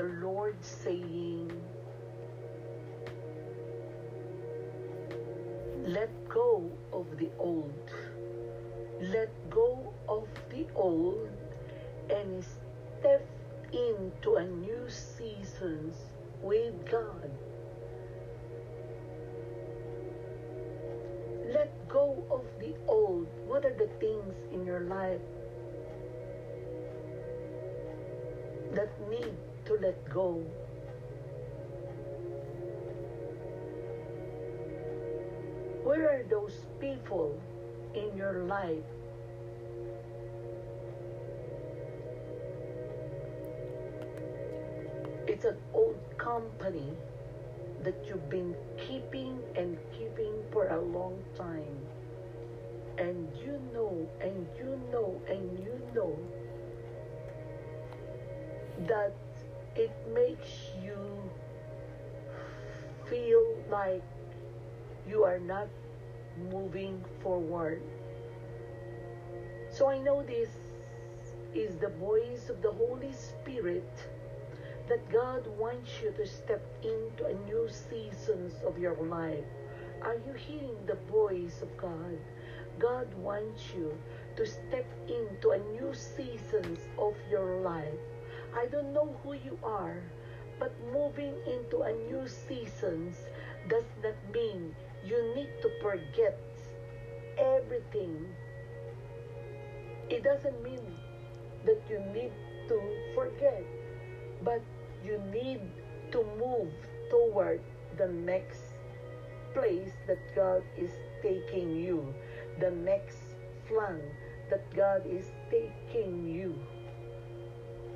the Lord saying, Let go of the old. Let go of the old and step into a new season with God. Let go of the old. What are the things in your life that need to let go? Where are those people in your life it's an old company that you've been keeping and keeping for a long time. And you know, and you know, and you know that it makes you feel like you are not moving forward. So I know this is the voice of the Holy Spirit that God wants you to step into a new seasons of your life. Are you hearing the voice of God? God wants you to step into a new seasons of your life. I don't know who you are, but moving into a new seasons does not mean you need to forget everything. It doesn't mean that you need to forget, but you need to move toward the next place that God is taking you, the next flan that God is taking you.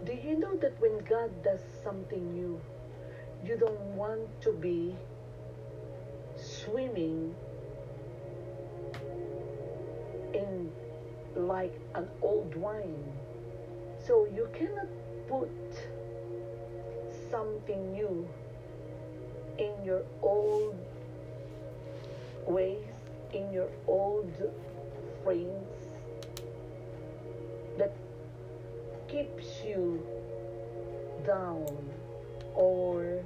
Do you know that when God does something new, you don't want to be swimming in like an old wine? So you cannot put something new in your old ways, in your old frames keeps you down or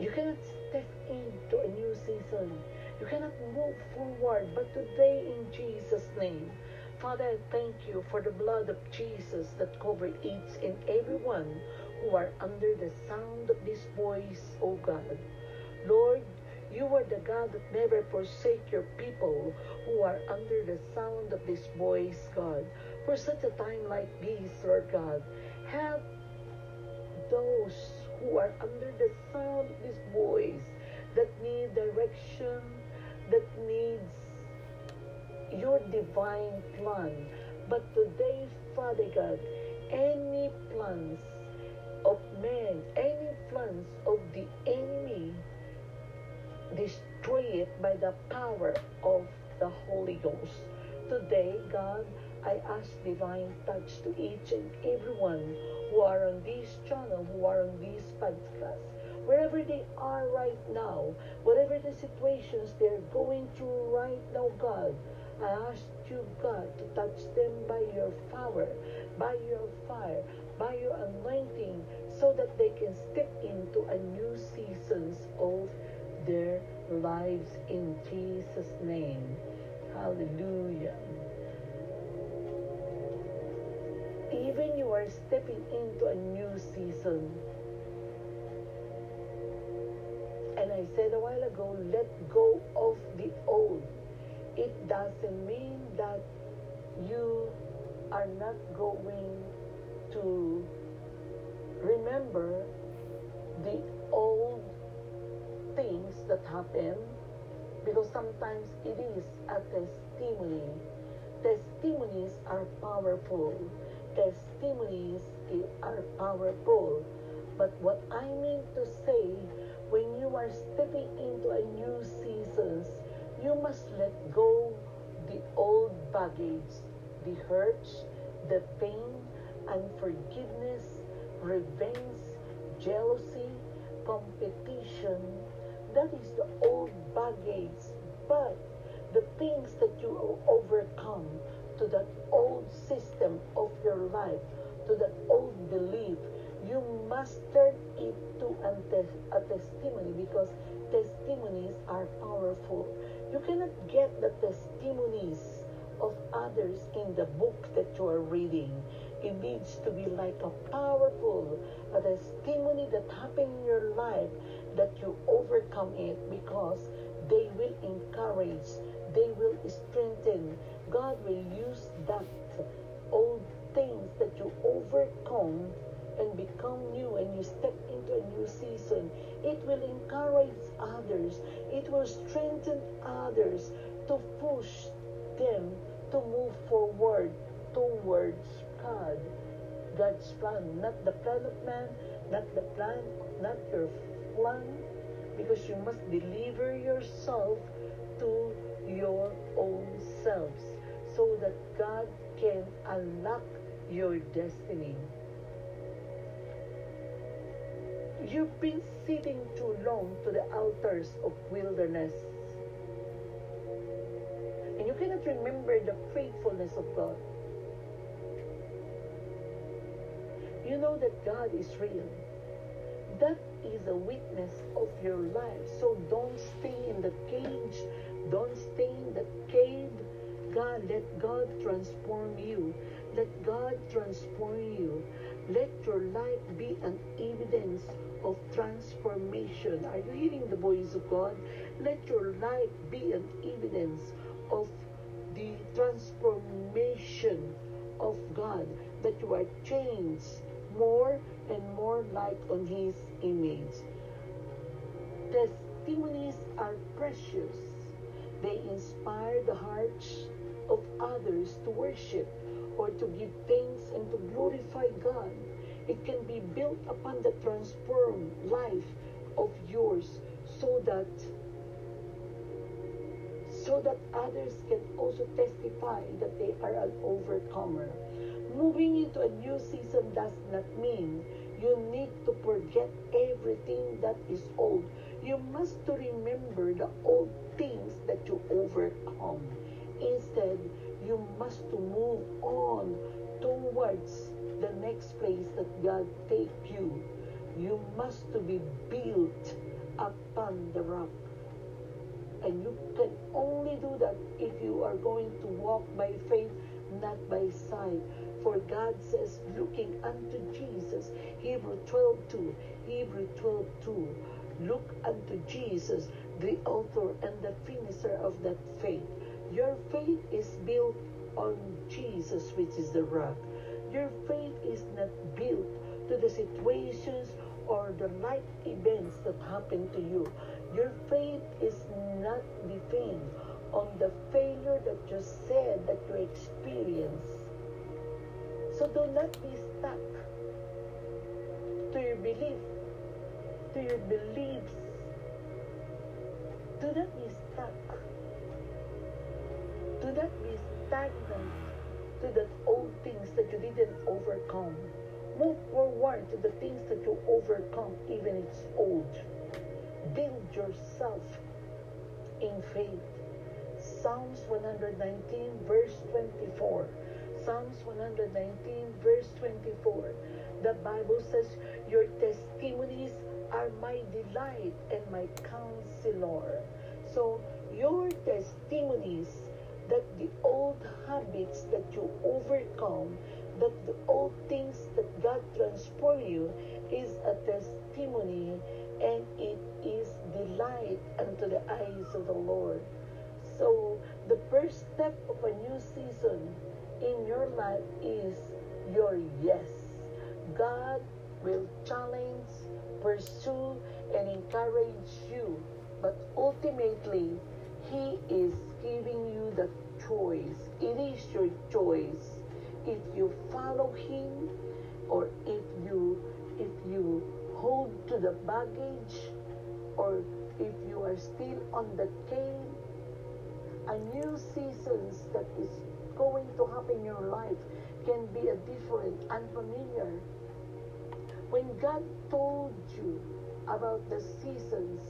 you cannot step into a new season. You cannot move forward. But today, in Jesus' name, Father, I thank you for the blood of Jesus that covers each and everyone who are under the sound of this voice, O God. Lord, you are the God that never forsake your people who are under the sound of this voice, God. For such a time like this, Lord God, help those who are under the sound of this voice that need direction, that needs your divine plan. But today, Father God, any plans of men, any plans of the enemy, destroy it by the power of the Holy Ghost. Today, God, I ask divine touch to each and everyone who are on this channel, who are on this podcast, wherever they are right now, whatever the situations they're going through right now, God, I ask you, God, to touch them by your power, by your fire, by your anointing, so that they can step into a new seasons of their lives in Jesus' name. Hallelujah. Even you are stepping into a new season. And I said a while ago, let go of the old. It doesn't mean that you are not going to remember the old things that happen because sometimes it is a testimony. Testimonies are powerful. Testimonies are powerful. But what I mean to say, when you are stepping into a new season, you must let go the old baggage, the hurts, the pain, unforgiveness, revenge, jealousy, competition. That is the old baggage. But the things that you overcome to that old system of your life, to that old belief. You must turn it to a testimony because testimonies are powerful. You cannot get the testimonies of others in the book that you are reading. It needs to be like a powerful a testimony that happened in your life that you overcome it because they will encourage, they will strengthen. God will use that old things that you overcome and become new and you step into a new season. It will encourage others, it will strengthen others to push them to move forward towards God. God's plan, not the plan of man, not the plan, not your plan, because you must deliver yourself to your own selves so that God can unlock your destiny. You've been sitting too long to the altars of wilderness. And you cannot remember the faithfulness of God. You know that God is real. That is a witness of your life. So don't stay in the cage. Don't stay in the cave. God, let God transform you. Let God transform you. Let your life be an evidence of transformation. Are you hearing the voice of God? Let your life be an evidence of the transformation of God, that you are changed more and more like on His image. Testimonies are precious. They inspire the hearts of others to worship or to give thanks and to glorify God. It can be built upon the transformed life of yours so that so that others can also testify that they are an overcomer. Moving into a new season does not mean you need to forget everything that is old. You must to remember the old things that you overcome. Instead, you must to move on towards the next place that God take you. You must to be built upon the rock. And you can only do that if you are going to walk by faith, not by sight. For God says, looking unto Jesus, Hebrew 12 2, Hebrew 12 2, look unto Jesus, the author and the finisher of that faith. Your faith is built on Jesus, which is the rock. Your faith is not built to the situations or the life events that happen to you. Your faith is not depend on the failure that you said that you experienced. So do not be stuck to your belief, to your beliefs. Do not be stuck. Do not be stagnant to the old things that you didn't overcome. Move forward to the things that you overcome, even if it's old. Build yourself in faith. Psalms 119, verse 24. Psalms 119, verse 24. The Bible says, Your testimonies are my delight and my counselor. So, your testimonies that the old habits that you overcome, that the old things that God transformed you is a testimony and it is delight unto the eyes of the Lord. So the first step of a new season in your life is your yes. God will challenge, pursue, and encourage you, but ultimately, He is giving you the choice. It is your choice if you follow Him or if you if you hold to the baggage or if you are still on the cane. A new seasons that is going to happen in your life can be a different, unfamiliar. When God told you about the seasons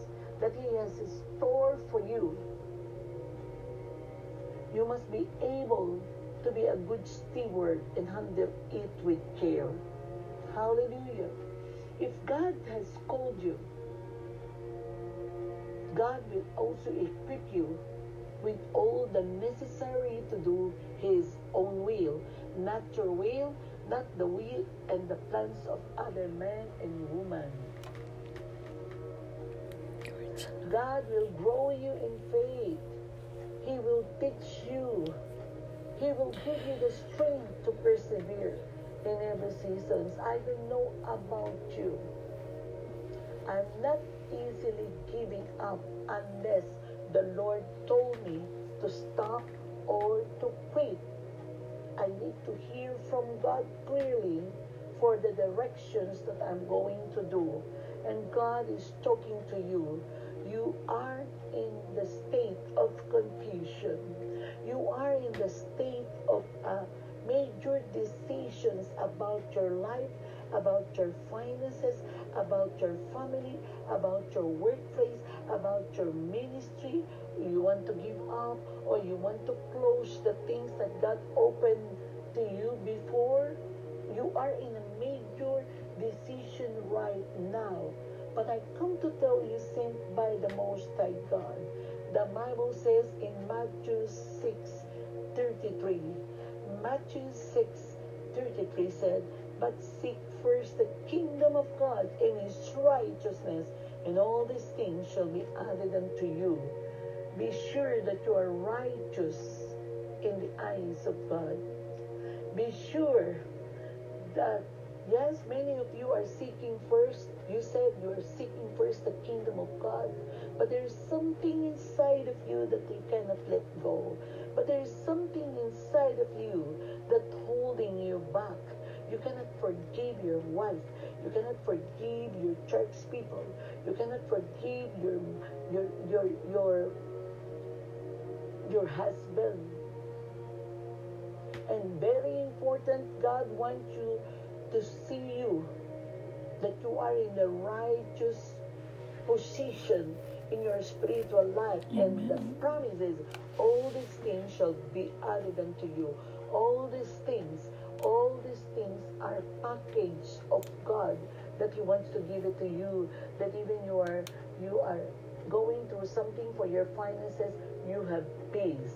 that He has in store for you, you must be able to be a good steward and handle it with care. Hallelujah. If God has called you, God will also equip you with all the necessary to do His own will, not your will, not the will and the plans of other men and women. God will grow you in faith. He will teach you. He will give you the strength to persevere in every season. I don't know about you. I'm not easily giving up unless the Lord told me to stop or to quit. I need to hear from God clearly for the directions that I'm going to do. And God is talking to you. You are in the state of confusion. You are in the state of uh, major decisions about your life, about your finances, about your family, about your workplace, about your ministry. You want to give up or you want to close the things that God opened to you before. You are in a major decision right now. But I come to tell you, sent by the Most High God. The Bible says in Matthew 6 33, Matthew 6 33 said, But seek first the kingdom of God and his righteousness, and all these things shall be added unto you. Be sure that you are righteous in the eyes of God. Be sure that, yes, many of you are seeking first. You said you are seeking first the kingdom of God, but there's something inside of you that you cannot let go. But there's something inside of you that's holding you back. You cannot forgive your wife. You cannot forgive your church people. You cannot forgive your your your your your husband. And very important, God wants you to see you that you are in the righteous position in your spiritual life. Amen. And the promise is, all these things shall be added unto you. All these things, these things are a package of God that He wants to give it to you. That even you are you are going through something for your finances, you have peace.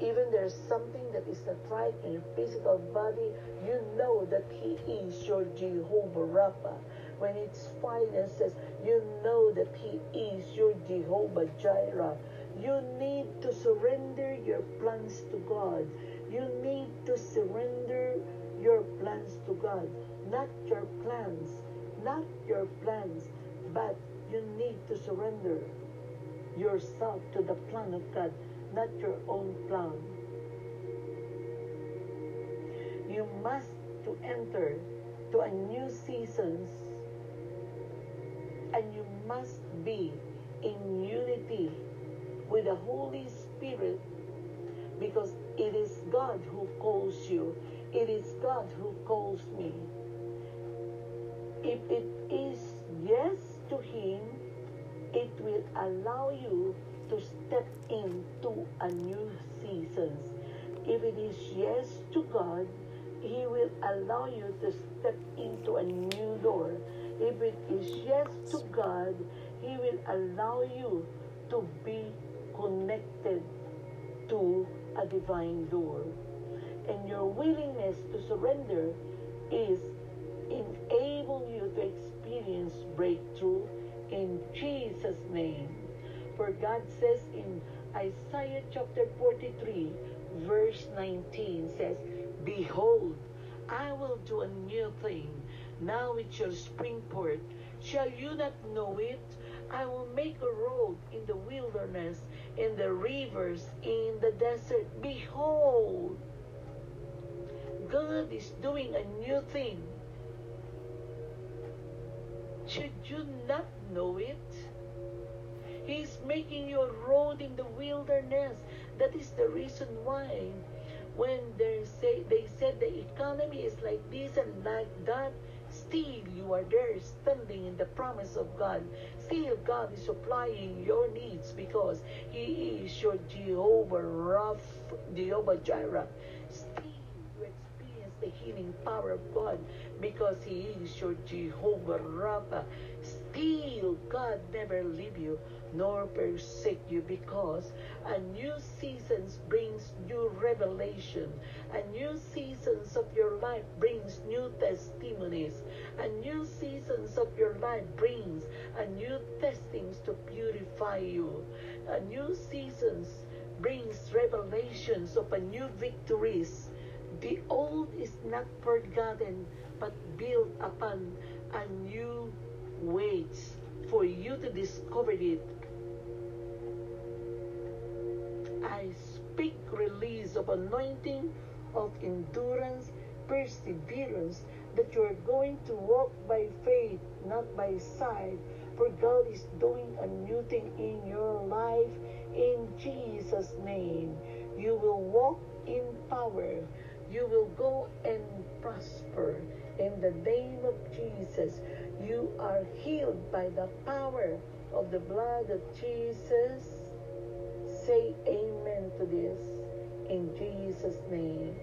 Even there's something that is not right in your physical body, you know that He is your Jehovah Rapha. When it's finances, you know that He is your Jehovah Jireh. You need to surrender your plans to God. You need to surrender your plans to God. Not your plans, not your plans, but you need to surrender yourself to the plan of God, not your own plan. You must to enter to a new seasons and you must be in unity with the Holy Spirit because it is God who calls you. It is God who calls me. If it is yes to Him, it will allow you to step into a new season. If it is yes to God, He will allow you to step into a new door. If it is yes to God, He will allow you to be connected to a divine door. And your willingness to surrender is enable you to experience breakthrough in Jesus' name. For God says in Isaiah chapter 43, verse 19 says, Behold, I will do a new thing. Now it shall spring forth. Shall you not know it? I will make a road in the wilderness, in the rivers, in the desert. Behold, God is doing a new thing. Should you not know it? He's making you a road in the wilderness. That is the reason why when they say they said the economy is like this and like that, still you are there standing in the promise of God. Still God is supplying your needs because He is your Jehovah Rapha, Jehovah Jireh. The healing power of God because He is your Jehovah Rapha. Still, God never leave you nor forsake you because a new season brings new revelation. A new seasons of your life brings new testimonies. A new seasons of your life brings a new testings to purify you. A new seasons brings revelations of a new victories. The old is not forgotten, but built upon a new weights for you to discover it. I speak release of anointing, of endurance, perseverance, that you are going to walk by faith, not by sight. For God is doing a new thing in your life in Jesus' name. You will walk in power. You will go and prosper in the name of Jesus. You are healed by the power of the blood of Jesus. Say amen to this in Jesus' name.